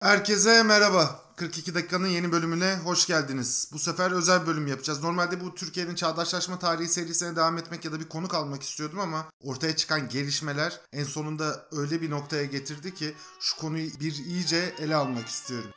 Herkese merhaba. 42 dakikanın yeni bölümüne hoş geldiniz. Bu sefer özel bölüm yapacağız. Normalde bu Türkiye'nin çağdaşlaşma tarihi serisine devam etmek ya da bir konuk almak istiyordum ama ortaya çıkan gelişmeler en sonunda öyle bir noktaya getirdi ki şu konuyu bir iyice ele almak istiyorum.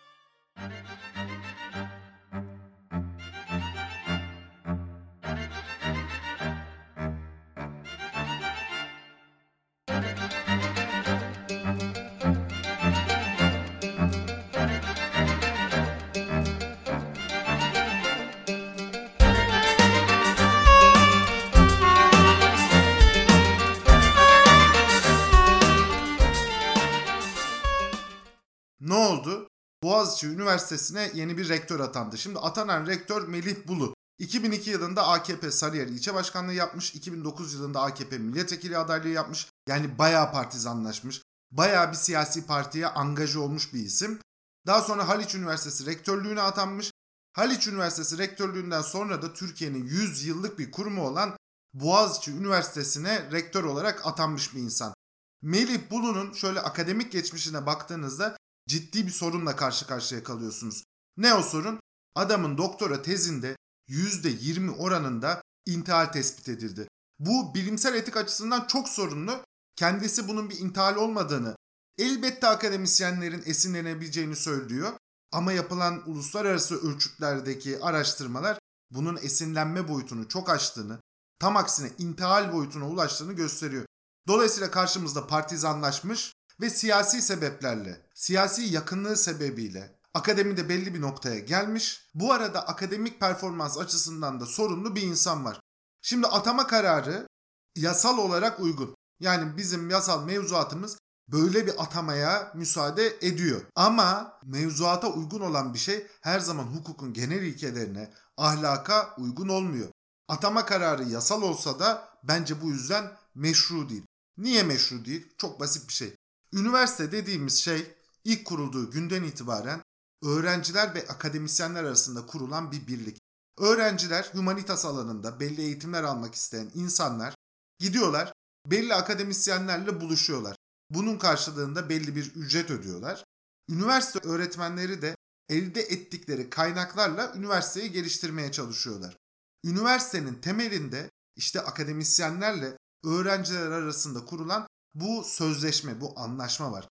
Boğaziçi Üniversitesi'ne yeni bir rektör atandı. Şimdi atanan rektör Melih Bulu. 2002 yılında AKP Sarıyer İlçe Başkanlığı yapmış. 2009 yılında AKP milletvekili adaylığı yapmış. Yani bayağı partizanlaşmış. Bayağı bir siyasi partiye angaje olmuş bir isim. Daha sonra Haliç Üniversitesi rektörlüğüne atanmış. Haliç Üniversitesi rektörlüğünden sonra da Türkiye'nin 100 yıllık bir kurumu olan Boğaziçi Üniversitesi'ne rektör olarak atanmış bir insan. Melih Bulu'nun şöyle akademik geçmişine baktığınızda ciddi bir sorunla karşı karşıya kalıyorsunuz. Ne o sorun? Adamın doktora tezinde %20 oranında intihal tespit edildi. Bu bilimsel etik açısından çok sorunlu. Kendisi bunun bir intihal olmadığını, elbette akademisyenlerin esinlenebileceğini söylüyor. Ama yapılan uluslararası ölçütlerdeki araştırmalar bunun esinlenme boyutunu çok aştığını, tam aksine intihal boyutuna ulaştığını gösteriyor. Dolayısıyla karşımızda partizanlaşmış ve siyasi sebeplerle, siyasi yakınlığı sebebiyle akademide belli bir noktaya gelmiş. Bu arada akademik performans açısından da sorunlu bir insan var. Şimdi atama kararı yasal olarak uygun. Yani bizim yasal mevzuatımız böyle bir atamaya müsaade ediyor. Ama mevzuata uygun olan bir şey her zaman hukukun genel ilkelerine, ahlaka uygun olmuyor. Atama kararı yasal olsa da bence bu yüzden meşru değil. Niye meşru değil? Çok basit bir şey. Üniversite dediğimiz şey ilk kurulduğu günden itibaren öğrenciler ve akademisyenler arasında kurulan bir birlik. Öğrenciler humanitas alanında belli eğitimler almak isteyen insanlar gidiyorlar belli akademisyenlerle buluşuyorlar. Bunun karşılığında belli bir ücret ödüyorlar. Üniversite öğretmenleri de elde ettikleri kaynaklarla üniversiteyi geliştirmeye çalışıyorlar. Üniversitenin temelinde işte akademisyenlerle öğrenciler arasında kurulan bu sözleşme, bu anlaşma var.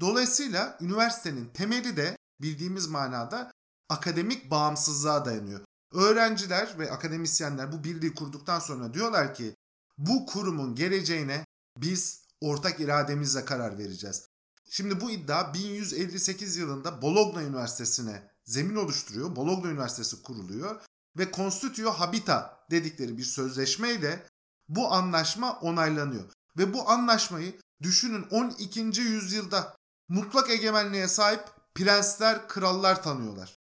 Dolayısıyla üniversitenin temeli de bildiğimiz manada akademik bağımsızlığa dayanıyor. Öğrenciler ve akademisyenler bu birliği kurduktan sonra diyorlar ki bu kurumun geleceğine biz ortak irademizle karar vereceğiz. Şimdi bu iddia 1158 yılında Bologna Üniversitesi'ne zemin oluşturuyor. Bologna Üniversitesi kuruluyor ve Constitutio Habita dedikleri bir sözleşmeyle bu anlaşma onaylanıyor. Ve bu anlaşmayı düşünün 12. yüzyılda mutlak egemenliğe sahip prensler, krallar tanıyorlar.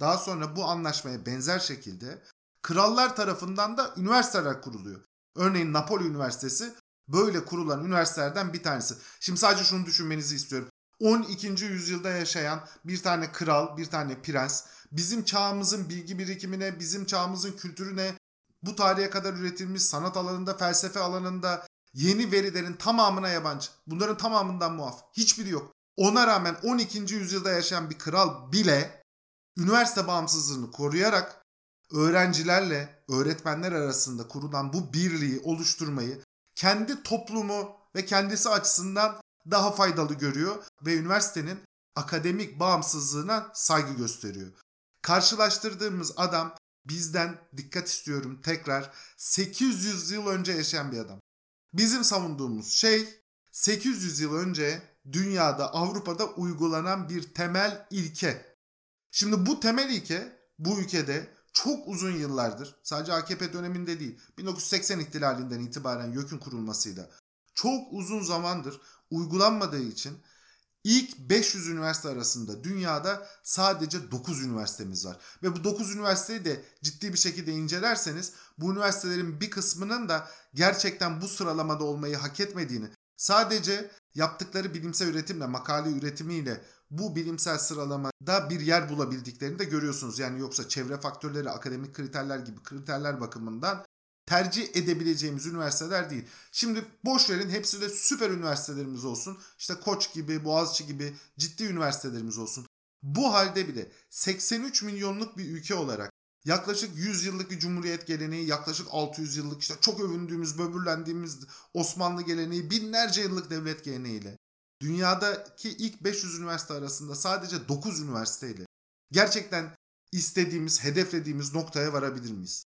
Daha sonra bu anlaşmaya benzer şekilde krallar tarafından da üniversiteler kuruluyor. Örneğin Napoli Üniversitesi böyle kurulan üniversitelerden bir tanesi. Şimdi sadece şunu düşünmenizi istiyorum. 12. yüzyılda yaşayan bir tane kral, bir tane prens bizim çağımızın bilgi birikimine, bizim çağımızın kültürüne, bu tarihe kadar üretilmiş sanat alanında, felsefe alanında yeni verilerin tamamına yabancı. Bunların tamamından muaf. Hiçbiri yok. Ona rağmen 12. yüzyılda yaşayan bir kral bile üniversite bağımsızlığını koruyarak öğrencilerle öğretmenler arasında kurulan bu birliği oluşturmayı kendi toplumu ve kendisi açısından daha faydalı görüyor ve üniversitenin akademik bağımsızlığına saygı gösteriyor. Karşılaştırdığımız adam bizden dikkat istiyorum tekrar 800 yıl önce yaşayan bir adam. Bizim savunduğumuz şey 800 yıl önce dünyada Avrupa'da uygulanan bir temel ilke. Şimdi bu temel ilke bu ülkede çok uzun yıllardır sadece AKP döneminde değil 1980 ihtilalinden itibaren YÖK'ün kurulmasıyla çok uzun zamandır uygulanmadığı için İlk 500 üniversite arasında dünyada sadece 9 üniversitemiz var. Ve bu 9 üniversiteyi de ciddi bir şekilde incelerseniz bu üniversitelerin bir kısmının da gerçekten bu sıralamada olmayı hak etmediğini, sadece yaptıkları bilimsel üretimle, makale üretimiyle bu bilimsel sıralamada bir yer bulabildiklerini de görüyorsunuz. Yani yoksa çevre faktörleri, akademik kriterler gibi kriterler bakımından tercih edebileceğimiz üniversiteler değil. Şimdi boş verin hepsi de süper üniversitelerimiz olsun. İşte Koç gibi, Boğaziçi gibi ciddi üniversitelerimiz olsun. Bu halde bile 83 milyonluk bir ülke olarak yaklaşık 100 yıllık bir cumhuriyet geleneği, yaklaşık 600 yıllık işte çok övündüğümüz, böbürlendiğimiz Osmanlı geleneği, binlerce yıllık devlet geleneğiyle dünyadaki ilk 500 üniversite arasında sadece 9 üniversiteyle gerçekten istediğimiz, hedeflediğimiz noktaya varabilir miyiz?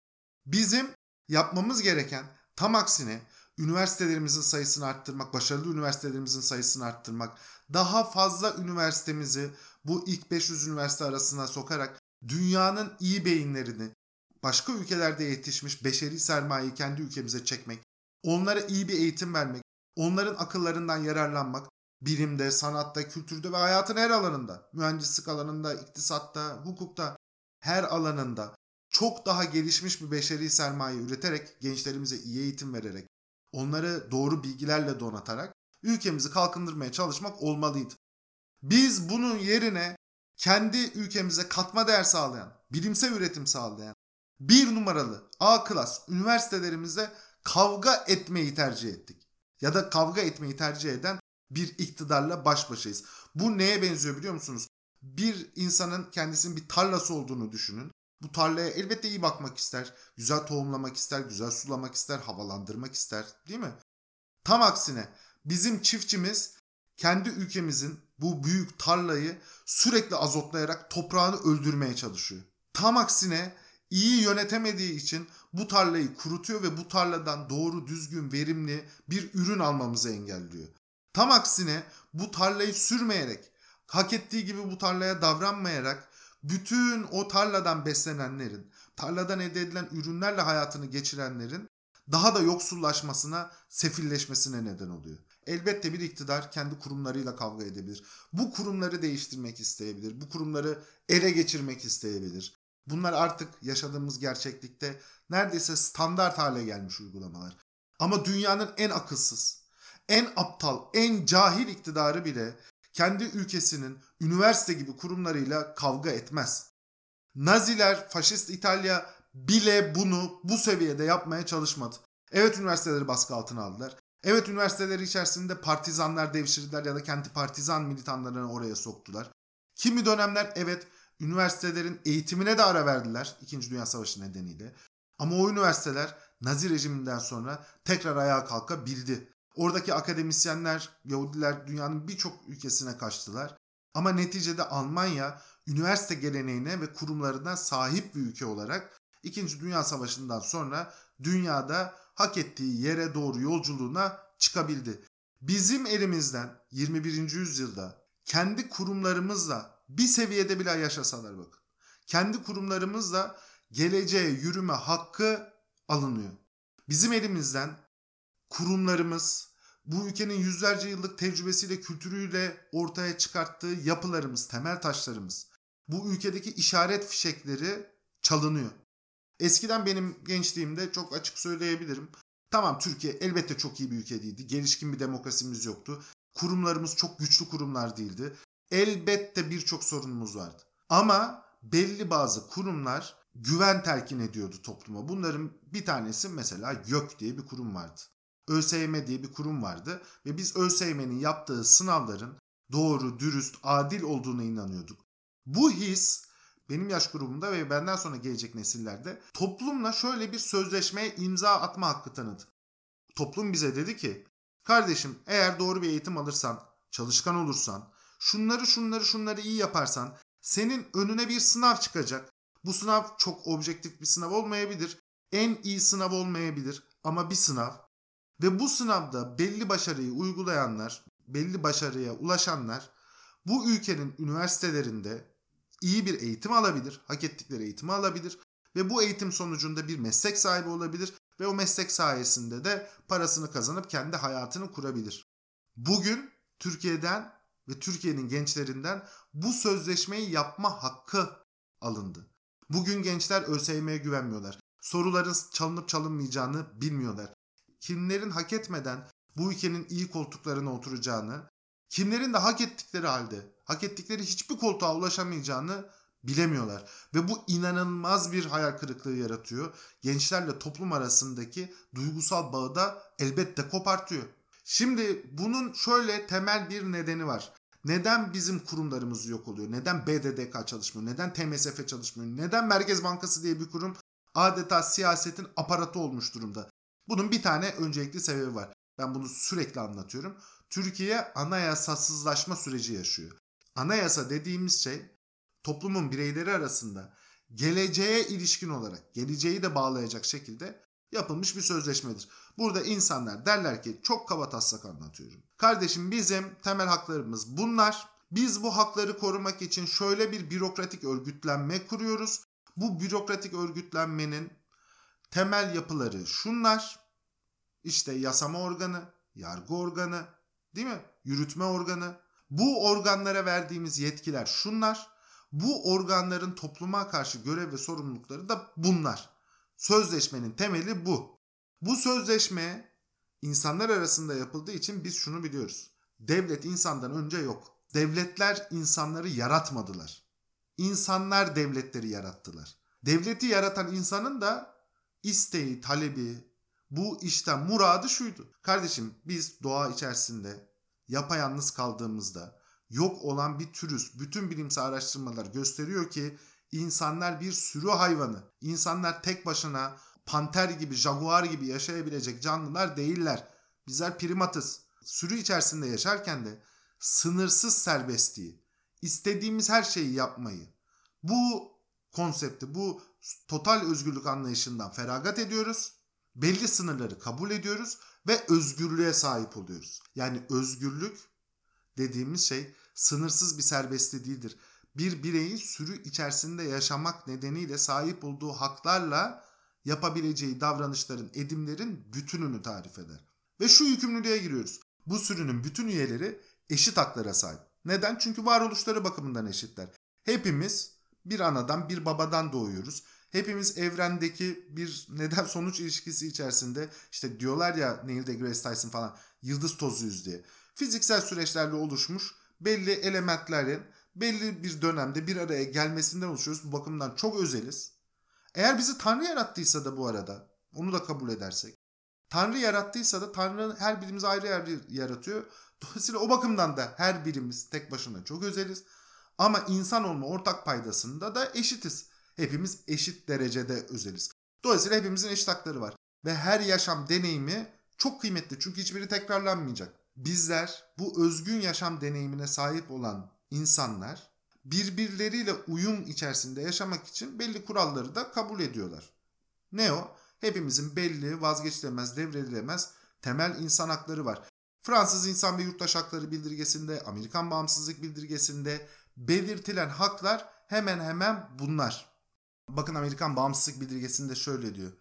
Bizim yapmamız gereken tam aksine üniversitelerimizin sayısını arttırmak, başarılı üniversitelerimizin sayısını arttırmak, daha fazla üniversitemizi bu ilk 500 üniversite arasına sokarak dünyanın iyi beyinlerini, başka ülkelerde yetişmiş beşeri sermayeyi kendi ülkemize çekmek, onlara iyi bir eğitim vermek, onların akıllarından yararlanmak, bilimde, sanatta, kültürde ve hayatın her alanında, mühendislik alanında, iktisatta, hukukta, her alanında çok daha gelişmiş bir beşeri sermaye üreterek, gençlerimize iyi eğitim vererek, onları doğru bilgilerle donatarak ülkemizi kalkındırmaya çalışmak olmalıydı. Biz bunun yerine kendi ülkemize katma değer sağlayan, bilimsel üretim sağlayan bir numaralı A klas üniversitelerimizde kavga etmeyi tercih ettik. Ya da kavga etmeyi tercih eden bir iktidarla baş başayız. Bu neye benziyor biliyor musunuz? Bir insanın kendisinin bir tarlası olduğunu düşünün. Bu tarlaya elbette iyi bakmak ister. Güzel tohumlamak ister, güzel sulamak ister, havalandırmak ister değil mi? Tam aksine bizim çiftçimiz kendi ülkemizin bu büyük tarlayı sürekli azotlayarak toprağını öldürmeye çalışıyor. Tam aksine iyi yönetemediği için bu tarlayı kurutuyor ve bu tarladan doğru, düzgün, verimli bir ürün almamızı engelliyor. Tam aksine bu tarlayı sürmeyerek, hak ettiği gibi bu tarlaya davranmayarak bütün o tarladan beslenenlerin, tarladan elde edilen ürünlerle hayatını geçirenlerin daha da yoksullaşmasına, sefilleşmesine neden oluyor. Elbette bir iktidar kendi kurumlarıyla kavga edebilir. Bu kurumları değiştirmek isteyebilir. Bu kurumları ele geçirmek isteyebilir. Bunlar artık yaşadığımız gerçeklikte neredeyse standart hale gelmiş uygulamalar. Ama dünyanın en akılsız, en aptal, en cahil iktidarı bile kendi ülkesinin üniversite gibi kurumlarıyla kavga etmez. Naziler, faşist İtalya bile bunu bu seviyede yapmaya çalışmadı. Evet üniversiteleri baskı altına aldılar. Evet üniversiteleri içerisinde partizanlar devşirdiler ya da kendi partizan militanlarını oraya soktular. Kimi dönemler evet üniversitelerin eğitimine de ara verdiler 2. Dünya Savaşı nedeniyle. Ama o üniversiteler Nazi rejiminden sonra tekrar ayağa kalkabildi. Oradaki akademisyenler, Yahudiler dünyanın birçok ülkesine kaçtılar. Ama neticede Almanya üniversite geleneğine ve kurumlarına sahip bir ülke olarak 2. Dünya Savaşı'ndan sonra dünyada hak ettiği yere doğru yolculuğuna çıkabildi. Bizim elimizden 21. yüzyılda kendi kurumlarımızla bir seviyede bile yaşasalar bakın. Kendi kurumlarımızla geleceğe yürüme hakkı alınıyor. Bizim elimizden kurumlarımız, bu ülkenin yüzlerce yıllık tecrübesiyle, kültürüyle ortaya çıkarttığı yapılarımız, temel taşlarımız, bu ülkedeki işaret fişekleri çalınıyor. Eskiden benim gençliğimde çok açık söyleyebilirim. Tamam Türkiye elbette çok iyi bir ülke değildi. Gelişkin bir demokrasimiz yoktu. Kurumlarımız çok güçlü kurumlar değildi. Elbette birçok sorunumuz vardı. Ama belli bazı kurumlar güven telkin ediyordu topluma. Bunların bir tanesi mesela YÖK diye bir kurum vardı. ÖSYM diye bir kurum vardı ve biz ÖSYM'nin yaptığı sınavların doğru, dürüst, adil olduğuna inanıyorduk. Bu his benim yaş grubumda ve benden sonra gelecek nesillerde toplumla şöyle bir sözleşmeye imza atma hakkı tanıdı. Toplum bize dedi ki kardeşim eğer doğru bir eğitim alırsan, çalışkan olursan, şunları şunları şunları iyi yaparsan senin önüne bir sınav çıkacak. Bu sınav çok objektif bir sınav olmayabilir. En iyi sınav olmayabilir ama bir sınav. Ve bu sınavda belli başarıyı uygulayanlar, belli başarıya ulaşanlar bu ülkenin üniversitelerinde iyi bir eğitim alabilir, hak ettikleri eğitimi alabilir ve bu eğitim sonucunda bir meslek sahibi olabilir ve o meslek sayesinde de parasını kazanıp kendi hayatını kurabilir. Bugün Türkiye'den ve Türkiye'nin gençlerinden bu sözleşmeyi yapma hakkı alındı. Bugün gençler ÖSYM'ye güvenmiyorlar. Soruların çalınıp çalınmayacağını bilmiyorlar. Kimlerin hak etmeden bu ülkenin iyi koltuklarına oturacağını, kimlerin de hak ettikleri halde hak ettikleri hiçbir koltuğa ulaşamayacağını bilemiyorlar. Ve bu inanılmaz bir hayal kırıklığı yaratıyor. Gençlerle toplum arasındaki duygusal bağı da elbette kopartıyor. Şimdi bunun şöyle temel bir nedeni var. Neden bizim kurumlarımız yok oluyor? Neden BDDK çalışmıyor? Neden TMSF çalışmıyor? Neden Merkez Bankası diye bir kurum adeta siyasetin aparatı olmuş durumda? Bunun bir tane öncelikli sebebi var. Ben bunu sürekli anlatıyorum. Türkiye anayasasızlaşma süreci yaşıyor. Anayasa dediğimiz şey toplumun bireyleri arasında geleceğe ilişkin olarak geleceği de bağlayacak şekilde yapılmış bir sözleşmedir. Burada insanlar derler ki çok kaba taslak anlatıyorum. Kardeşim bizim temel haklarımız bunlar. Biz bu hakları korumak için şöyle bir bürokratik örgütlenme kuruyoruz. Bu bürokratik örgütlenmenin temel yapıları şunlar. İşte yasama organı, yargı organı, değil mi? Yürütme organı. Bu organlara verdiğimiz yetkiler şunlar. Bu organların topluma karşı görev ve sorumlulukları da bunlar. Sözleşmenin temeli bu. Bu sözleşme insanlar arasında yapıldığı için biz şunu biliyoruz. Devlet insandan önce yok. Devletler insanları yaratmadılar. İnsanlar devletleri yarattılar. Devleti yaratan insanın da isteği, talebi, bu işten muradı şuydu. Kardeşim biz doğa içerisinde yapayalnız kaldığımızda yok olan bir türüz. Bütün bilimsel araştırmalar gösteriyor ki insanlar bir sürü hayvanı. İnsanlar tek başına panter gibi, jaguar gibi yaşayabilecek canlılar değiller. Bizler primatız. Sürü içerisinde yaşarken de sınırsız serbestliği, istediğimiz her şeyi yapmayı, bu konsepti, bu total özgürlük anlayışından feragat ediyoruz. Belli sınırları kabul ediyoruz ve özgürlüğe sahip oluyoruz. Yani özgürlük dediğimiz şey sınırsız bir serbestliği değildir. Bir bireyin sürü içerisinde yaşamak nedeniyle sahip olduğu haklarla yapabileceği davranışların, edimlerin bütününü tarif eder. Ve şu yükümlülüğe giriyoruz. Bu sürünün bütün üyeleri eşit haklara sahip. Neden? Çünkü varoluşları bakımından eşitler. Hepimiz bir anadan, bir babadan doğuyoruz. Hepimiz evrendeki bir neden sonuç ilişkisi içerisinde işte diyorlar ya Neil deGrasse Tyson falan yıldız tozuyuz diye. Fiziksel süreçlerle oluşmuş belli elementlerin belli bir dönemde bir araya gelmesinden oluşuyoruz. Bu bakımdan çok özeliz. Eğer bizi Tanrı yarattıysa da bu arada onu da kabul edersek. Tanrı yarattıysa da Tanrı her birimiz ayrı ayrı yaratıyor. Dolayısıyla o bakımdan da her birimiz tek başına çok özeliz. Ama insan olma ortak paydasında da eşitiz. Hepimiz eşit derecede özeliz. Dolayısıyla hepimizin eşit hakları var. Ve her yaşam deneyimi çok kıymetli çünkü hiçbiri tekrarlanmayacak. Bizler bu özgün yaşam deneyimine sahip olan insanlar birbirleriyle uyum içerisinde yaşamak için belli kuralları da kabul ediyorlar. Ne o? Hepimizin belli, vazgeçilemez, devredilemez temel insan hakları var. Fransız İnsan ve Yurttaş Hakları Bildirgesi'nde, Amerikan Bağımsızlık Bildirgesi'nde belirtilen haklar hemen hemen bunlar. Bakın Amerikan Bağımsızlık Bildirgesi'nde şöyle diyor.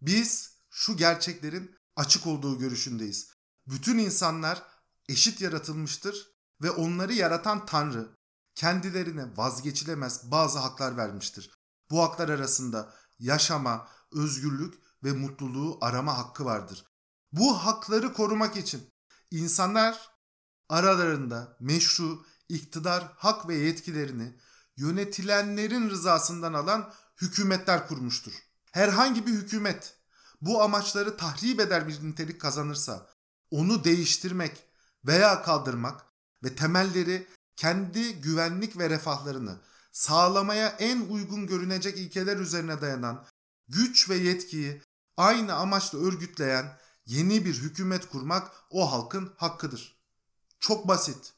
Biz şu gerçeklerin açık olduğu görüşündeyiz. Bütün insanlar eşit yaratılmıştır ve onları yaratan Tanrı kendilerine vazgeçilemez bazı haklar vermiştir. Bu haklar arasında yaşama, özgürlük ve mutluluğu arama hakkı vardır. Bu hakları korumak için insanlar aralarında meşru, iktidar, hak ve yetkilerini yönetilenlerin rızasından alan hükümetler kurmuştur. Herhangi bir hükümet bu amaçları tahrip eder bir nitelik kazanırsa onu değiştirmek veya kaldırmak ve temelleri kendi güvenlik ve refahlarını sağlamaya en uygun görünecek ilkeler üzerine dayanan güç ve yetkiyi aynı amaçla örgütleyen yeni bir hükümet kurmak o halkın hakkıdır. Çok basit,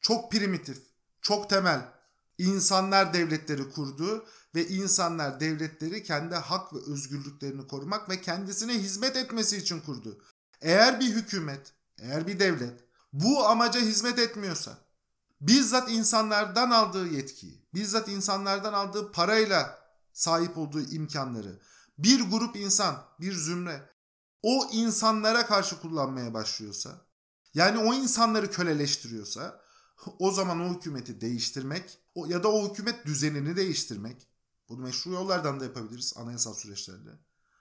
çok primitif, çok temel. İnsanlar devletleri kurdu ve insanlar devletleri kendi hak ve özgürlüklerini korumak ve kendisine hizmet etmesi için kurdu. Eğer bir hükümet, eğer bir devlet bu amaca hizmet etmiyorsa, bizzat insanlardan aldığı yetkiyi, bizzat insanlardan aldığı parayla sahip olduğu imkanları bir grup insan, bir zümre o insanlara karşı kullanmaya başlıyorsa, yani o insanları köleleştiriyorsa o zaman o hükümeti değiştirmek o, ya da o hükümet düzenini değiştirmek bunu meşru yollardan da yapabiliriz anayasal süreçlerle.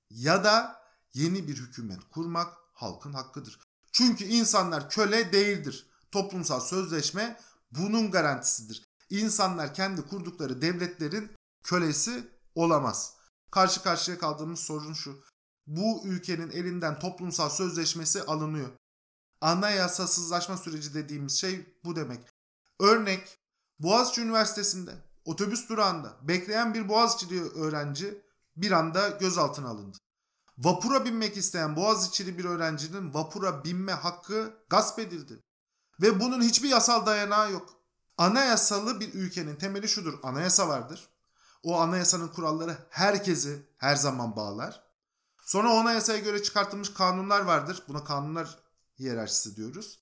Ya da yeni bir hükümet kurmak halkın hakkıdır. Çünkü insanlar köle değildir. Toplumsal sözleşme bunun garantisidir. İnsanlar kendi kurdukları devletlerin kölesi olamaz. Karşı karşıya kaldığımız sorun şu. Bu ülkenin elinden toplumsal sözleşmesi alınıyor. Anayasasızlaşma süreci dediğimiz şey bu demek. Örnek Boğaziçi Üniversitesi'nde otobüs durağında bekleyen bir Boğaziçi'li öğrenci bir anda gözaltına alındı. Vapura binmek isteyen Boğaziçi'li bir öğrencinin vapura binme hakkı gasp edildi. Ve bunun hiçbir yasal dayanağı yok. Anayasalı bir ülkenin temeli şudur. Anayasa vardır. O anayasanın kuralları herkesi her zaman bağlar. Sonra o anayasaya göre çıkartılmış kanunlar vardır. Buna kanunlar hiyerarşisi diyoruz.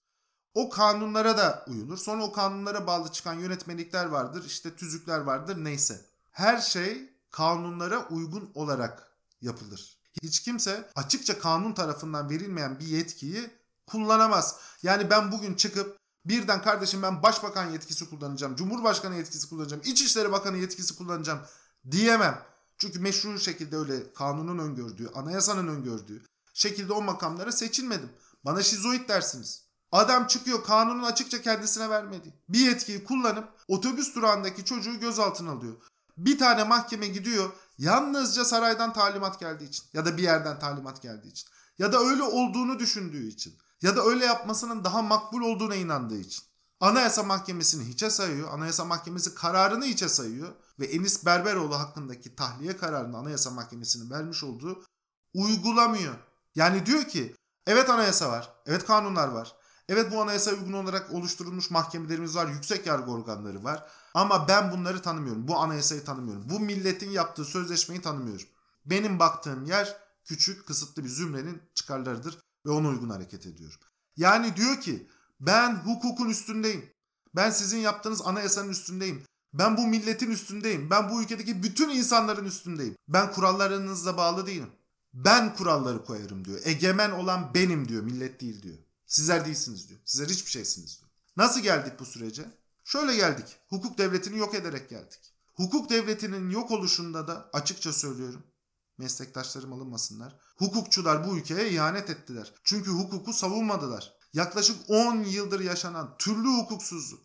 O kanunlara da uyulur. Sonra o kanunlara bağlı çıkan yönetmelikler vardır. İşte tüzükler vardır neyse. Her şey kanunlara uygun olarak yapılır. Hiç kimse açıkça kanun tarafından verilmeyen bir yetkiyi kullanamaz. Yani ben bugün çıkıp birden kardeşim ben başbakan yetkisi kullanacağım, cumhurbaşkanı yetkisi kullanacağım, İçişleri Bakanı yetkisi kullanacağım diyemem. Çünkü meşru şekilde öyle kanunun öngördüğü, anayasanın öngördüğü şekilde o makamlara seçilmedim. Bana şizoid dersiniz. Adam çıkıyor kanunun açıkça kendisine vermedi. Bir yetkiyi kullanıp otobüs durağındaki çocuğu gözaltına alıyor. Bir tane mahkeme gidiyor yalnızca saraydan talimat geldiği için ya da bir yerden talimat geldiği için ya da öyle olduğunu düşündüğü için ya da öyle yapmasının daha makbul olduğuna inandığı için. Anayasa Mahkemesi'ni hiçe sayıyor. Anayasa Mahkemesi kararını hiçe sayıyor. Ve Enis Berberoğlu hakkındaki tahliye kararını Anayasa Mahkemesi'nin vermiş olduğu uygulamıyor. Yani diyor ki evet anayasa var, evet kanunlar var, evet bu anayasa uygun olarak oluşturulmuş mahkemelerimiz var, yüksek yargı organları var. Ama ben bunları tanımıyorum, bu anayasayı tanımıyorum, bu milletin yaptığı sözleşmeyi tanımıyorum. Benim baktığım yer küçük, kısıtlı bir zümrenin çıkarlarıdır ve ona uygun hareket ediyorum. Yani diyor ki ben hukukun üstündeyim. Ben sizin yaptığınız anayasanın üstündeyim. Ben bu milletin üstündeyim. Ben bu ülkedeki bütün insanların üstündeyim. Ben kurallarınızla bağlı değilim. Ben kuralları koyarım diyor. Egemen olan benim diyor. Millet değil diyor. Sizler değilsiniz diyor. Sizler hiçbir şeysiniz diyor. Nasıl geldik bu sürece? Şöyle geldik. Hukuk devletini yok ederek geldik. Hukuk devletinin yok oluşunda da açıkça söylüyorum. Meslektaşlarım alınmasınlar. Hukukçular bu ülkeye ihanet ettiler. Çünkü hukuku savunmadılar. Yaklaşık 10 yıldır yaşanan türlü hukuksuzluk,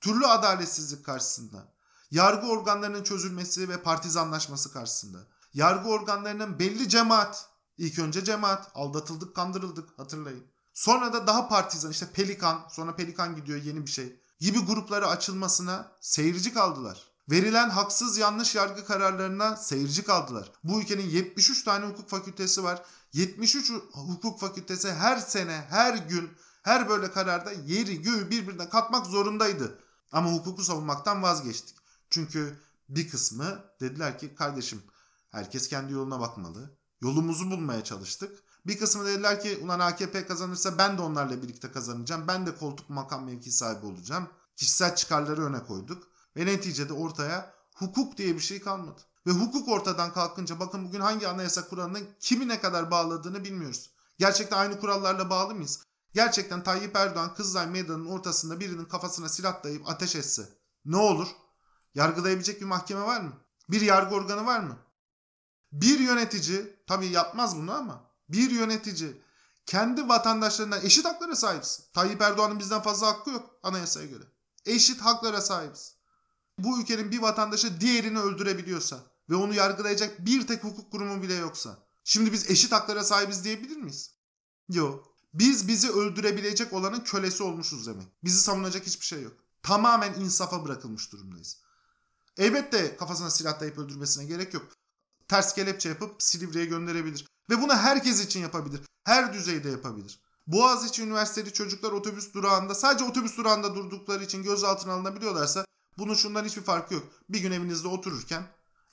türlü adaletsizlik karşısında, yargı organlarının çözülmesi ve partizanlaşması karşısında, yargı organlarının belli cemaat, ilk önce cemaat, aldatıldık, kandırıldık hatırlayın. Sonra da daha partizan işte Pelikan, sonra Pelikan gidiyor yeni bir şey gibi grupları açılmasına seyirci kaldılar. Verilen haksız yanlış yargı kararlarına seyirci kaldılar. Bu ülkenin 73 tane hukuk fakültesi var. 73 hukuk fakültesi her sene, her gün, her böyle kararda yeri göğü birbirine katmak zorundaydı. Ama hukuku savunmaktan vazgeçtik. Çünkü bir kısmı dediler ki kardeşim herkes kendi yoluna bakmalı. Yolumuzu bulmaya çalıştık. Bir kısmı dediler ki ulan AKP kazanırsa ben de onlarla birlikte kazanacağım. Ben de koltuk makam mevki sahibi olacağım. Kişisel çıkarları öne koyduk. Ve neticede ortaya hukuk diye bir şey kalmadı. Ve hukuk ortadan kalkınca bakın bugün hangi anayasa kuralının kimi ne kadar bağladığını bilmiyoruz. Gerçekten aynı kurallarla bağlı mıyız? Gerçekten Tayyip Erdoğan Kızılay Meydanı'nın ortasında birinin kafasına silah dayayıp ateş etse ne olur? Yargılayabilecek bir mahkeme var mı? Bir yargı organı var mı? Bir yönetici tabii yapmaz bunu ama bir yönetici kendi vatandaşlarına eşit haklara sahibiz. Tayyip Erdoğan'ın bizden fazla hakkı yok anayasaya göre. Eşit haklara sahibiz. Bu ülkenin bir vatandaşı diğerini öldürebiliyorsa ve onu yargılayacak bir tek hukuk kurumu bile yoksa şimdi biz eşit haklara sahibiz diyebilir miyiz? Yok. Biz bizi öldürebilecek olanın kölesi olmuşuz demek. Bizi savunacak hiçbir şey yok. Tamamen insafa bırakılmış durumdayız. Elbette kafasına silah dayayıp öldürmesine gerek yok. Ters kelepçe yapıp Silivri'ye gönderebilir. Ve bunu herkes için yapabilir. Her düzeyde yapabilir. Boğaziçi Üniversiteli çocuklar otobüs durağında sadece otobüs durağında durdukları için gözaltına alınabiliyorlarsa bunun şundan hiçbir farkı yok. Bir gün evinizde otururken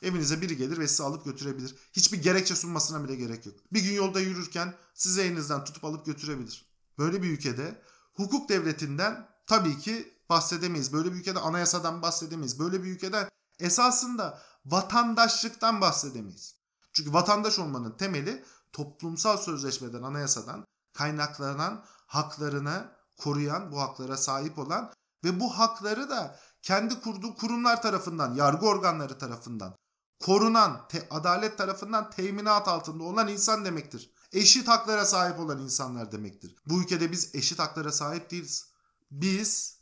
evinize biri gelir ve sizi alıp götürebilir. Hiçbir gerekçe sunmasına bile gerek yok. Bir gün yolda yürürken sizi elinizden tutup alıp götürebilir. Böyle bir ülkede hukuk devletinden tabii ki bahsedemeyiz. Böyle bir ülkede anayasadan bahsedemeyiz. Böyle bir ülkede esasında vatandaşlıktan bahsedemeyiz. Çünkü vatandaş olmanın temeli toplumsal sözleşmeden, anayasadan kaynaklanan haklarını koruyan, bu haklara sahip olan ve bu hakları da kendi kurduğu kurumlar tarafından, yargı organları tarafından korunan, te, adalet tarafından teminat altında olan insan demektir. Eşit haklara sahip olan insanlar demektir. Bu ülkede biz eşit haklara sahip değiliz. Biz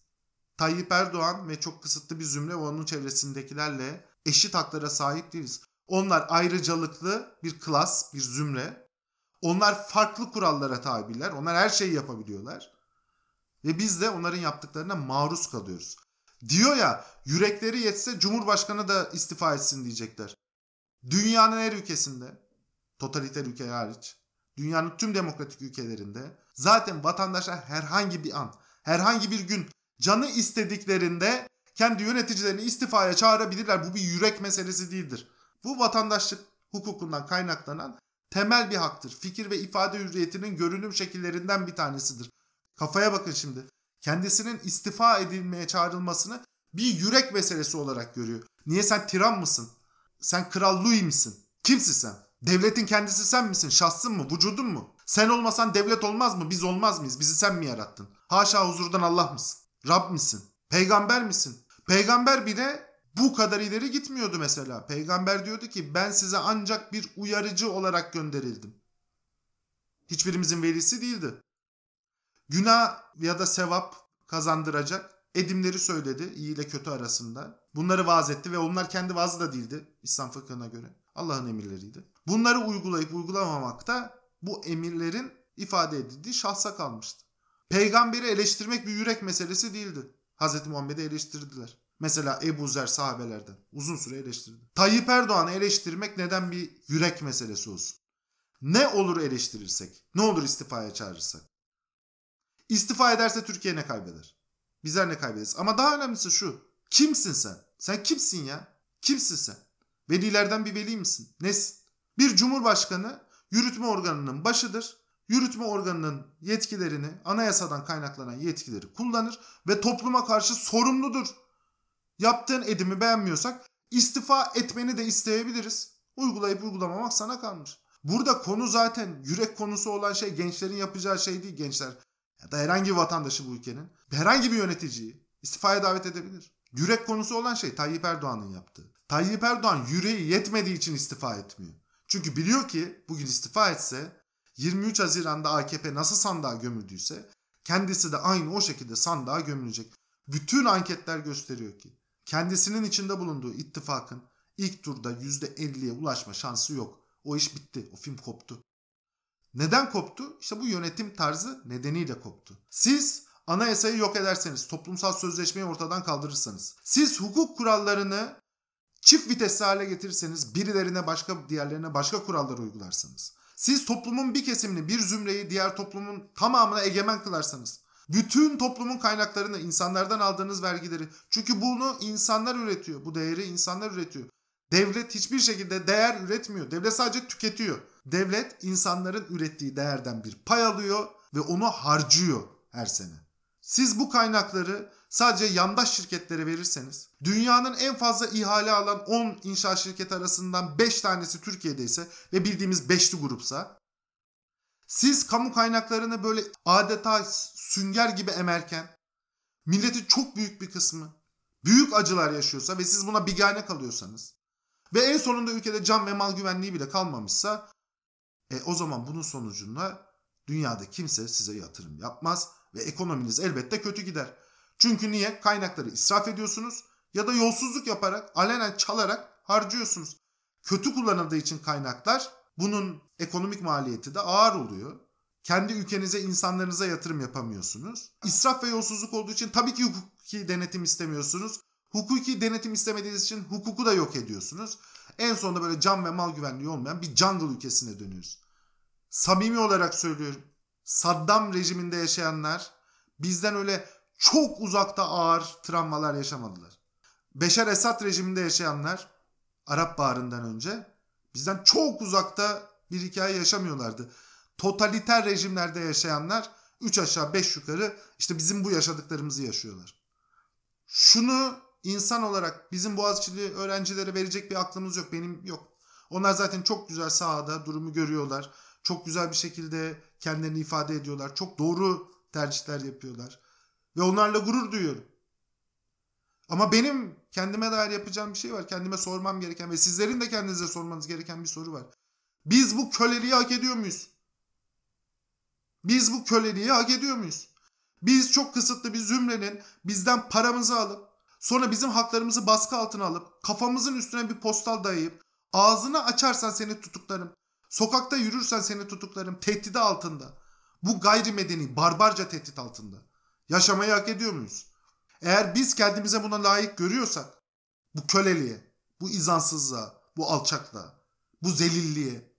Tayyip Erdoğan ve çok kısıtlı bir zümre ve onun çevresindekilerle eşit haklara sahip değiliz. Onlar ayrıcalıklı bir klas, bir zümre. Onlar farklı kurallara tabiler. Onlar her şeyi yapabiliyorlar. Ve biz de onların yaptıklarına maruz kalıyoruz. Diyor ya yürekleri yetse Cumhurbaşkanı da istifa etsin diyecekler. Dünyanın her ülkesinde, totaliter ülke hariç, dünyanın tüm demokratik ülkelerinde zaten vatandaşlar herhangi bir an, herhangi bir gün canı istediklerinde kendi yöneticilerini istifaya çağırabilirler. Bu bir yürek meselesi değildir. Bu vatandaşlık hukukundan kaynaklanan temel bir haktır. Fikir ve ifade hürriyetinin görünüm şekillerinden bir tanesidir. Kafaya bakın şimdi. Kendisinin istifa edilmeye çağrılmasını bir yürek meselesi olarak görüyor. Niye sen tiran mısın? Sen Kral Louis misin? Kimsin sen? Devletin kendisi sen misin? Şahsın mı? Vücudun mu? Sen olmasan devlet olmaz mı? Biz olmaz mıyız? Bizi sen mi yarattın? Haşa huzurdan Allah mısın? Rab misin? Peygamber misin? Peygamber bile bu kadar ileri gitmiyordu mesela. Peygamber diyordu ki ben size ancak bir uyarıcı olarak gönderildim. Hiçbirimizin velisi değildi. Günah ya da sevap kazandıracak edimleri söyledi iyi ile kötü arasında. Bunları vaaz etti ve onlar kendi vaazı da değildi İslam fıkhına göre. Allah'ın emirleriydi. Bunları uygulayıp uygulamamakta bu emirlerin ifade edildiği şahsa kalmıştı. Peygamberi eleştirmek bir yürek meselesi değildi. Hz. Muhammed'i eleştirdiler. Mesela Ebu Zer sahabelerden uzun süre eleştirdi. Tayyip Erdoğan'ı eleştirmek neden bir yürek meselesi olsun? Ne olur eleştirirsek? Ne olur istifaya çağırırsak? İstifa ederse Türkiye ne kaybeder? Bizler ne kaybederiz? Ama daha önemlisi şu. Kimsin sen? Sen kimsin ya? Kimsin sen? Velilerden bir veli misin? Nesin? Bir cumhurbaşkanı yürütme organının başıdır. Yürütme organının yetkilerini, anayasadan kaynaklanan yetkileri kullanır ve topluma karşı sorumludur. Yaptığın edimi beğenmiyorsak istifa etmeni de isteyebiliriz. Uygulayıp uygulamamak sana kalmış. Burada konu zaten yürek konusu olan şey gençlerin yapacağı şey değil gençler. Ya da herhangi bir vatandaşı bu ülkenin. Herhangi bir yöneticiyi istifaya davet edebilir. Yürek konusu olan şey Tayyip Erdoğan'ın yaptığı. Tayyip Erdoğan yüreği yetmediği için istifa etmiyor. Çünkü biliyor ki bugün istifa etse 23 Haziran'da AKP nasıl sandığa gömüldüyse kendisi de aynı o şekilde sandığa gömülecek. Bütün anketler gösteriyor ki kendisinin içinde bulunduğu ittifakın ilk turda %50'ye ulaşma şansı yok. O iş bitti. O film koptu. Neden koptu? İşte bu yönetim tarzı nedeniyle koptu. Siz anayasayı yok ederseniz, toplumsal sözleşmeyi ortadan kaldırırsanız, siz hukuk kurallarını çift vitesli hale getirirseniz, birilerine başka, diğerlerine başka kurallar uygularsanız, siz toplumun bir kesimini, bir zümreyi diğer toplumun tamamına egemen kılarsanız, bütün toplumun kaynaklarını, insanlardan aldığınız vergileri, çünkü bunu insanlar üretiyor, bu değeri insanlar üretiyor. Devlet hiçbir şekilde değer üretmiyor. Devlet sadece tüketiyor. Devlet insanların ürettiği değerden bir pay alıyor ve onu harcıyor her sene. Siz bu kaynakları sadece yandaş şirketlere verirseniz, dünyanın en fazla ihale alan 10 inşaat şirketi arasından 5 tanesi Türkiye'de ise ve bildiğimiz 5'li grupsa, siz kamu kaynaklarını böyle adeta sünger gibi emerken, milletin çok büyük bir kısmı büyük acılar yaşıyorsa ve siz buna bigane kalıyorsanız, ve en sonunda ülkede can ve mal güvenliği bile kalmamışsa e, o zaman bunun sonucunda dünyada kimse size yatırım yapmaz ve ekonominiz elbette kötü gider. Çünkü niye? Kaynakları israf ediyorsunuz ya da yolsuzluk yaparak, alenen çalarak harcıyorsunuz. Kötü kullanıldığı için kaynaklar bunun ekonomik maliyeti de ağır oluyor. Kendi ülkenize, insanlarınıza yatırım yapamıyorsunuz. İsraf ve yolsuzluk olduğu için tabii ki hukuki denetim istemiyorsunuz. Hukuki denetim istemediğiniz için hukuku da yok ediyorsunuz. En sonunda böyle can ve mal güvenliği olmayan bir jungle ülkesine dönüyoruz. Samimi olarak söylüyorum. Saddam rejiminde yaşayanlar bizden öyle çok uzakta ağır travmalar yaşamadılar. Beşar Esad rejiminde yaşayanlar Arap Baharı'ndan önce bizden çok uzakta bir hikaye yaşamıyorlardı. Totaliter rejimlerde yaşayanlar 3 aşağı 5 yukarı işte bizim bu yaşadıklarımızı yaşıyorlar. Şunu insan olarak bizim Boğaziçi'li öğrencilere verecek bir aklımız yok. Benim yok. Onlar zaten çok güzel sahada durumu görüyorlar. Çok güzel bir şekilde kendilerini ifade ediyorlar. Çok doğru tercihler yapıyorlar. Ve onlarla gurur duyuyorum. Ama benim kendime dair yapacağım bir şey var. Kendime sormam gereken ve sizlerin de kendinize sormanız gereken bir soru var. Biz bu köleliği hak ediyor muyuz? Biz bu köleliği hak ediyor muyuz? Biz çok kısıtlı bir zümrenin bizden paramızı alıp sonra bizim haklarımızı baskı altına alıp kafamızın üstüne bir postal dayayıp ağzını açarsan seni tutuklarım. Sokakta yürürsen seni tutuklarım. Tehdidi altında. Bu gayrimedeni, barbarca tehdit altında. Yaşamayı hak ediyor muyuz? Eğer biz kendimize buna layık görüyorsak, bu köleliğe, bu izansızlığa, bu alçaklığa, bu zelilliğe,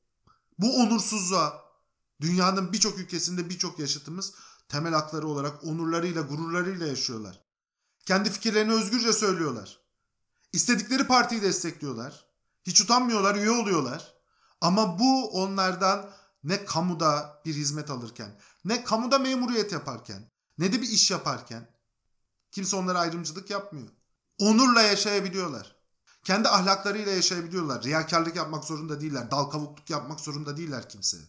bu onursuzluğa, dünyanın birçok ülkesinde birçok yaşıtımız temel hakları olarak onurlarıyla, gururlarıyla yaşıyorlar. Kendi fikirlerini özgürce söylüyorlar. İstedikleri partiyi destekliyorlar. Hiç utanmıyorlar, üye oluyorlar. Ama bu onlardan ne kamuda bir hizmet alırken, ne kamuda memuriyet yaparken, ne de bir iş yaparken kimse onlara ayrımcılık yapmıyor. Onurla yaşayabiliyorlar. Kendi ahlaklarıyla yaşayabiliyorlar. Riyakarlık yapmak zorunda değiller. Dal kavukluk yapmak zorunda değiller kimseye.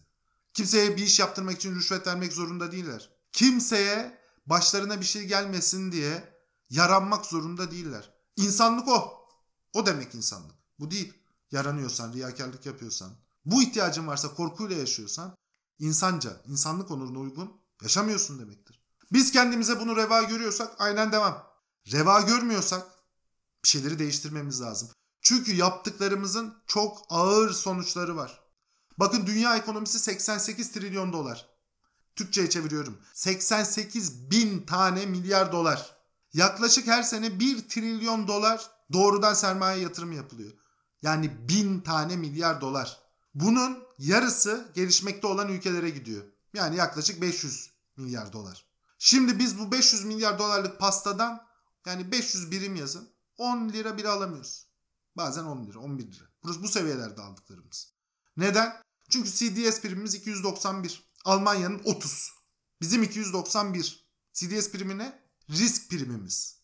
Kimseye bir iş yaptırmak için rüşvet vermek zorunda değiller. Kimseye başlarına bir şey gelmesin diye yaranmak zorunda değiller. İnsanlık o. O demek insanlık. Bu değil. Yaranıyorsan, riyakarlık yapıyorsan, bu ihtiyacın varsa korkuyla yaşıyorsan insanca, insanlık onuruna uygun yaşamıyorsun demektir. Biz kendimize bunu reva görüyorsak aynen devam. Reva görmüyorsak bir şeyleri değiştirmemiz lazım. Çünkü yaptıklarımızın çok ağır sonuçları var. Bakın dünya ekonomisi 88 trilyon dolar. Türkçe'ye çeviriyorum. 88 bin tane milyar dolar. Yaklaşık her sene 1 trilyon dolar doğrudan sermaye yatırımı yapılıyor. Yani bin tane milyar dolar. Bunun yarısı gelişmekte olan ülkelere gidiyor. Yani yaklaşık 500 milyar dolar. Şimdi biz bu 500 milyar dolarlık pastadan yani 500 birim yazın 10 lira bile alamıyoruz. Bazen 10 lira, 11 lira. Burası bu seviyelerde aldıklarımız. Neden? Çünkü CDS primimiz 291. Almanya'nın 30. Bizim 291. CDS primi ne? Risk primimiz.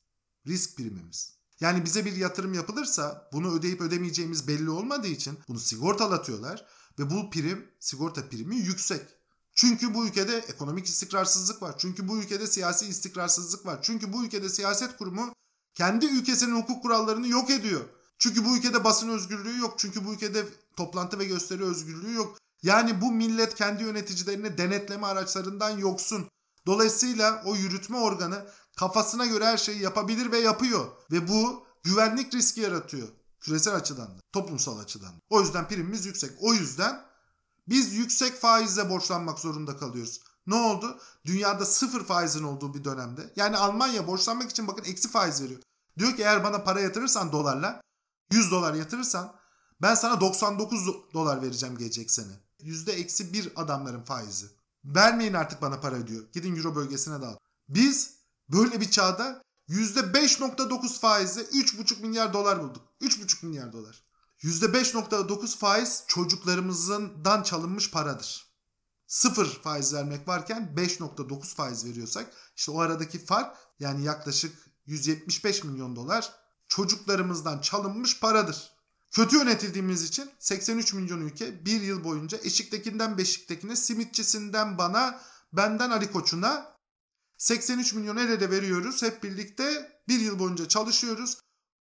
Risk primimiz. Yani bize bir yatırım yapılırsa bunu ödeyip ödemeyeceğimiz belli olmadığı için bunu sigortalatıyorlar ve bu prim sigorta primi yüksek. Çünkü bu ülkede ekonomik istikrarsızlık var. Çünkü bu ülkede siyasi istikrarsızlık var. Çünkü bu ülkede siyaset kurumu kendi ülkesinin hukuk kurallarını yok ediyor. Çünkü bu ülkede basın özgürlüğü yok. Çünkü bu ülkede toplantı ve gösteri özgürlüğü yok. Yani bu millet kendi yöneticilerini denetleme araçlarından yoksun. Dolayısıyla o yürütme organı kafasına göre her şeyi yapabilir ve yapıyor. Ve bu güvenlik riski yaratıyor. Küresel açıdan da, toplumsal açıdan da. O yüzden primimiz yüksek. O yüzden biz yüksek faizle borçlanmak zorunda kalıyoruz. Ne oldu? Dünyada sıfır faizin olduğu bir dönemde. Yani Almanya borçlanmak için bakın eksi faiz veriyor. Diyor ki eğer bana para yatırırsan dolarla 100 dolar yatırırsan ben sana 99 dolar vereceğim gelecek sene. Yüzde eksi bir adamların faizi. Vermeyin artık bana para diyor. Gidin euro bölgesine dağıt. Biz böyle bir çağda %5.9 faizle 3,5 milyar dolar bulduk. 3,5 milyar dolar. %5.9 faiz çocuklarımızdan çalınmış paradır. Sıfır faiz vermek varken 5.9 faiz veriyorsak işte o aradaki fark yani yaklaşık 175 milyon dolar çocuklarımızdan çalınmış paradır. Kötü yönetildiğimiz için 83 milyon ülke bir yıl boyunca eşiktekinden beşiktekine, simitçisinden bana, benden Ali Koç'una 83 milyon el ele veriyoruz. Hep birlikte bir yıl boyunca çalışıyoruz.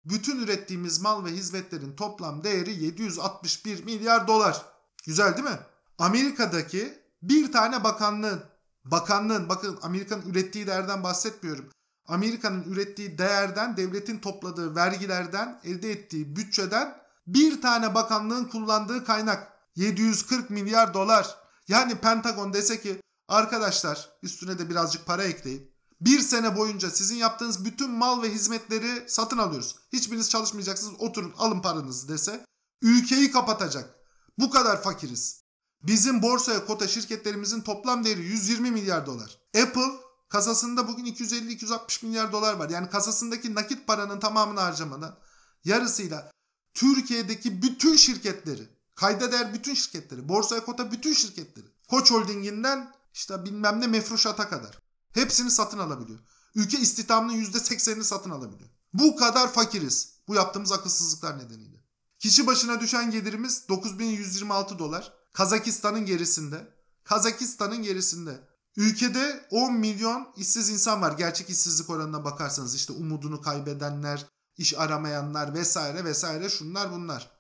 Bütün ürettiğimiz mal ve hizmetlerin toplam değeri 761 milyar dolar. Güzel değil mi? Amerika'daki bir tane bakanlığın, bakanlığın bakın Amerika'nın ürettiği değerden bahsetmiyorum. Amerika'nın ürettiği değerden, devletin topladığı vergilerden, elde ettiği bütçeden bir tane bakanlığın kullandığı kaynak 740 milyar dolar. Yani Pentagon dese ki arkadaşlar üstüne de birazcık para ekleyin. Bir sene boyunca sizin yaptığınız bütün mal ve hizmetleri satın alıyoruz. Hiçbiriniz çalışmayacaksınız oturun alın paranızı dese ülkeyi kapatacak. Bu kadar fakiriz. Bizim borsaya kota şirketlerimizin toplam değeri 120 milyar dolar. Apple kasasında bugün 250-260 milyar dolar var. Yani kasasındaki nakit paranın tamamını harcamadan yarısıyla Türkiye'deki bütün şirketleri, kayda değer bütün şirketleri, borsaya kota bütün şirketleri, Koç Holding'inden işte bilmem ne Mefruşat'a kadar hepsini satın alabiliyor. Ülke istihdamının %80'ini satın alabiliyor. Bu kadar fakiriz bu yaptığımız akılsızlıklar nedeniyle. Kişi başına düşen gelirimiz 9126 dolar. Kazakistan'ın gerisinde. Kazakistan'ın gerisinde. Ülkede 10 milyon işsiz insan var. Gerçek işsizlik oranına bakarsanız işte umudunu kaybedenler, iş aramayanlar vesaire vesaire şunlar bunlar.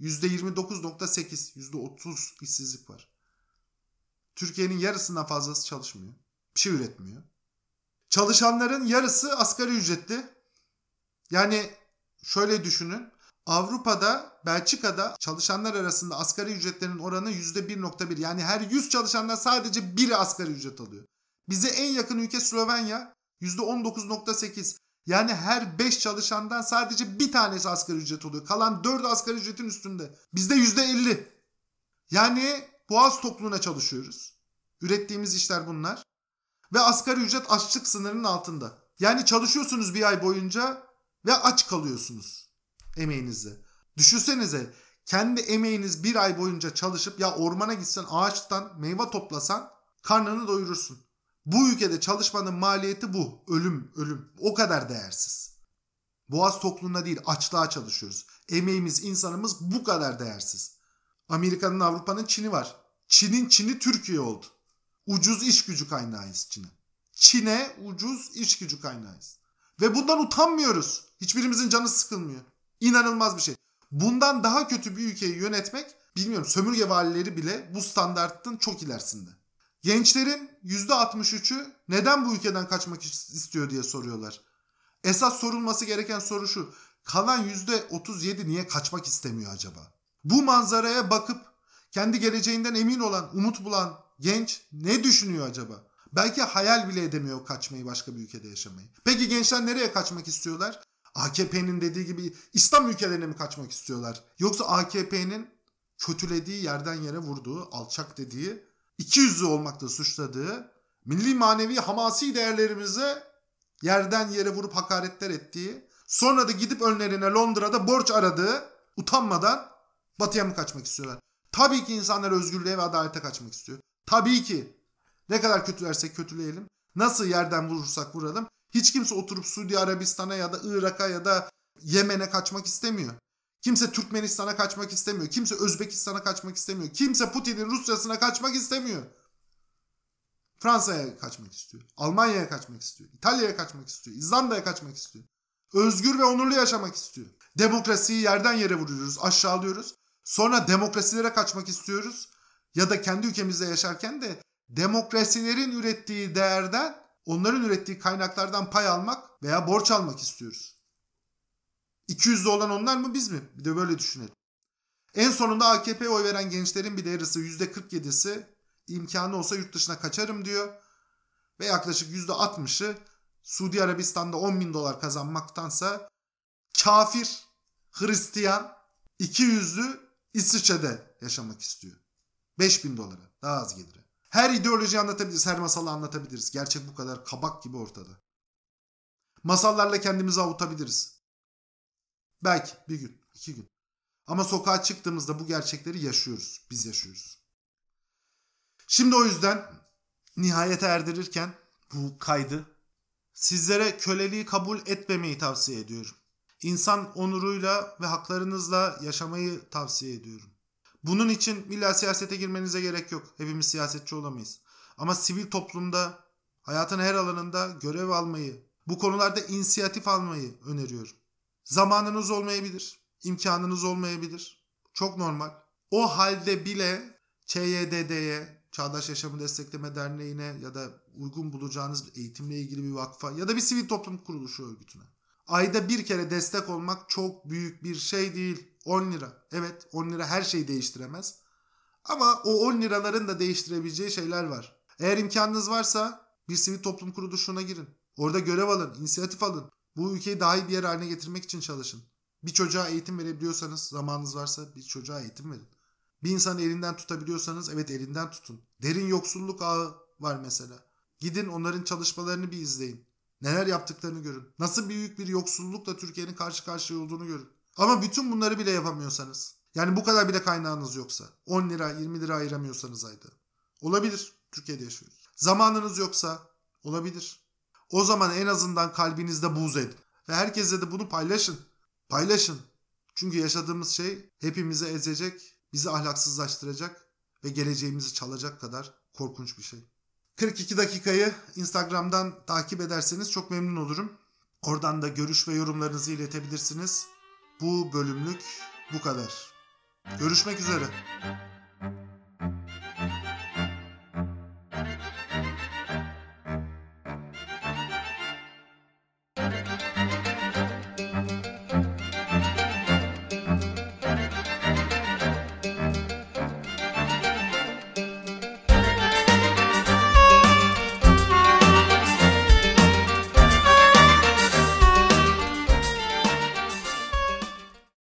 %29.8, %30 işsizlik var. Türkiye'nin yarısından fazlası çalışmıyor. Bir şey üretmiyor. Çalışanların yarısı asgari ücretli. Yani şöyle düşünün. Avrupa'da, Belçika'da çalışanlar arasında asgari ücretlerin oranı %1.1. Yani her 100 çalışandan sadece biri asgari ücret alıyor. Bize en yakın ülke Slovenya %19.8. Yani her 5 çalışandan sadece bir tanesi asgari ücret oluyor. Kalan 4 asgari ücretin üstünde. Bizde %50. Yani boğaz tokluğuna çalışıyoruz. Ürettiğimiz işler bunlar. Ve asgari ücret açlık sınırının altında. Yani çalışıyorsunuz bir ay boyunca ve aç kalıyorsunuz emeğinizle. Düşünsenize kendi emeğiniz bir ay boyunca çalışıp ya ormana gitsen ağaçtan meyve toplasan karnını doyurursun. Bu ülkede çalışmanın maliyeti bu. Ölüm, ölüm. O kadar değersiz. Boğaz tokluğunda değil açlığa çalışıyoruz. Emeğimiz, insanımız bu kadar değersiz. Amerika'nın, Avrupa'nın Çin'i var. Çin'in Çin'i Türkiye oldu. Ucuz iş gücü kaynağıyız Çin'e. Çin'e ucuz iş gücü kaynağıyız. Ve bundan utanmıyoruz. Hiçbirimizin canı sıkılmıyor. İnanılmaz bir şey. Bundan daha kötü bir ülkeyi yönetmek bilmiyorum sömürge valileri bile bu standartın çok ilerisinde. Gençlerin %63'ü neden bu ülkeden kaçmak istiyor diye soruyorlar. Esas sorulması gereken soru şu. Kalan %37 niye kaçmak istemiyor acaba? Bu manzaraya bakıp kendi geleceğinden emin olan, umut bulan genç ne düşünüyor acaba? Belki hayal bile edemiyor kaçmayı başka bir ülkede yaşamayı. Peki gençler nereye kaçmak istiyorlar? AKP'nin dediği gibi İslam ülkelerine mi kaçmak istiyorlar? Yoksa AKP'nin kötülediği yerden yere vurduğu, alçak dediği, iki yüzlü olmakta suçladığı, milli manevi hamasi değerlerimize yerden yere vurup hakaretler ettiği, sonra da gidip önlerine Londra'da borç aradığı, utanmadan batıya mı kaçmak istiyorlar? Tabii ki insanlar özgürlüğe ve adalete kaçmak istiyor. Tabii ki. Ne kadar kötülersek kötüleyelim. Nasıl yerden vurursak vuralım. Hiç kimse oturup Suudi Arabistan'a ya da Irak'a ya da Yemen'e kaçmak istemiyor. Kimse Türkmenistan'a kaçmak istemiyor. Kimse Özbekistan'a kaçmak istemiyor. Kimse Putin'in Rusya'sına kaçmak istemiyor. Fransa'ya kaçmak istiyor. Almanya'ya kaçmak istiyor. İtalya'ya kaçmak istiyor. İzlanda'ya kaçmak istiyor. Özgür ve onurlu yaşamak istiyor. Demokrasiyi yerden yere vuruyoruz, aşağılıyoruz. Sonra demokrasilere kaçmak istiyoruz. Ya da kendi ülkemizde yaşarken de demokrasilerin ürettiği değerden onların ürettiği kaynaklardan pay almak veya borç almak istiyoruz. 200'lü olan onlar mı biz mi? Bir de böyle düşünelim. En sonunda AKP oy veren gençlerin bir de yarısı %47'si imkanı olsa yurt dışına kaçarım diyor. Ve yaklaşık %60'ı Suudi Arabistan'da 10 bin dolar kazanmaktansa kafir, Hristiyan, iki yüzlü İsviçre'de yaşamak istiyor. 5 bin dolara daha az gelire. Her ideoloji anlatabiliriz, her masalı anlatabiliriz. Gerçek bu kadar kabak gibi ortada. Masallarla kendimizi avutabiliriz. Belki bir gün, iki gün. Ama sokağa çıktığımızda bu gerçekleri yaşıyoruz. Biz yaşıyoruz. Şimdi o yüzden nihayete erdirirken bu kaydı sizlere köleliği kabul etmemeyi tavsiye ediyorum. İnsan onuruyla ve haklarınızla yaşamayı tavsiye ediyorum. Bunun için illa siyasete girmenize gerek yok. Hepimiz siyasetçi olamayız. Ama sivil toplumda hayatın her alanında görev almayı, bu konularda inisiyatif almayı öneriyorum. Zamanınız olmayabilir, imkanınız olmayabilir. Çok normal. O halde bile ÇYDD'ye, Çağdaş Yaşamı Destekleme Derneği'ne ya da uygun bulacağınız eğitimle ilgili bir vakfa ya da bir sivil toplum kuruluşu örgütüne. Ayda bir kere destek olmak çok büyük bir şey değil. 10 lira. Evet 10 lira her şeyi değiştiremez. Ama o 10 liraların da değiştirebileceği şeyler var. Eğer imkanınız varsa bir sivil toplum kuruluşuna girin. Orada görev alın, inisiyatif alın. Bu ülkeyi daha iyi bir yer haline getirmek için çalışın. Bir çocuğa eğitim verebiliyorsanız, zamanınız varsa bir çocuğa eğitim verin. Bir insanı elinden tutabiliyorsanız evet elinden tutun. Derin yoksulluk ağı var mesela. Gidin onların çalışmalarını bir izleyin. Neler yaptıklarını görün. Nasıl büyük bir yoksullukla Türkiye'nin karşı karşıya olduğunu görün. Ama bütün bunları bile yapamıyorsanız. Yani bu kadar bile kaynağınız yoksa. 10 lira 20 lira ayıramıyorsanız ayda. Olabilir. Türkiye'de yaşıyoruz. Zamanınız yoksa olabilir. O zaman en azından kalbinizde buz edin. Ve herkese de bunu paylaşın. Paylaşın. Çünkü yaşadığımız şey hepimizi ezecek, bizi ahlaksızlaştıracak ve geleceğimizi çalacak kadar korkunç bir şey. 42 dakikayı Instagram'dan takip ederseniz çok memnun olurum. Oradan da görüş ve yorumlarınızı iletebilirsiniz. Bu bölümlük bu kadar. Görüşmek üzere.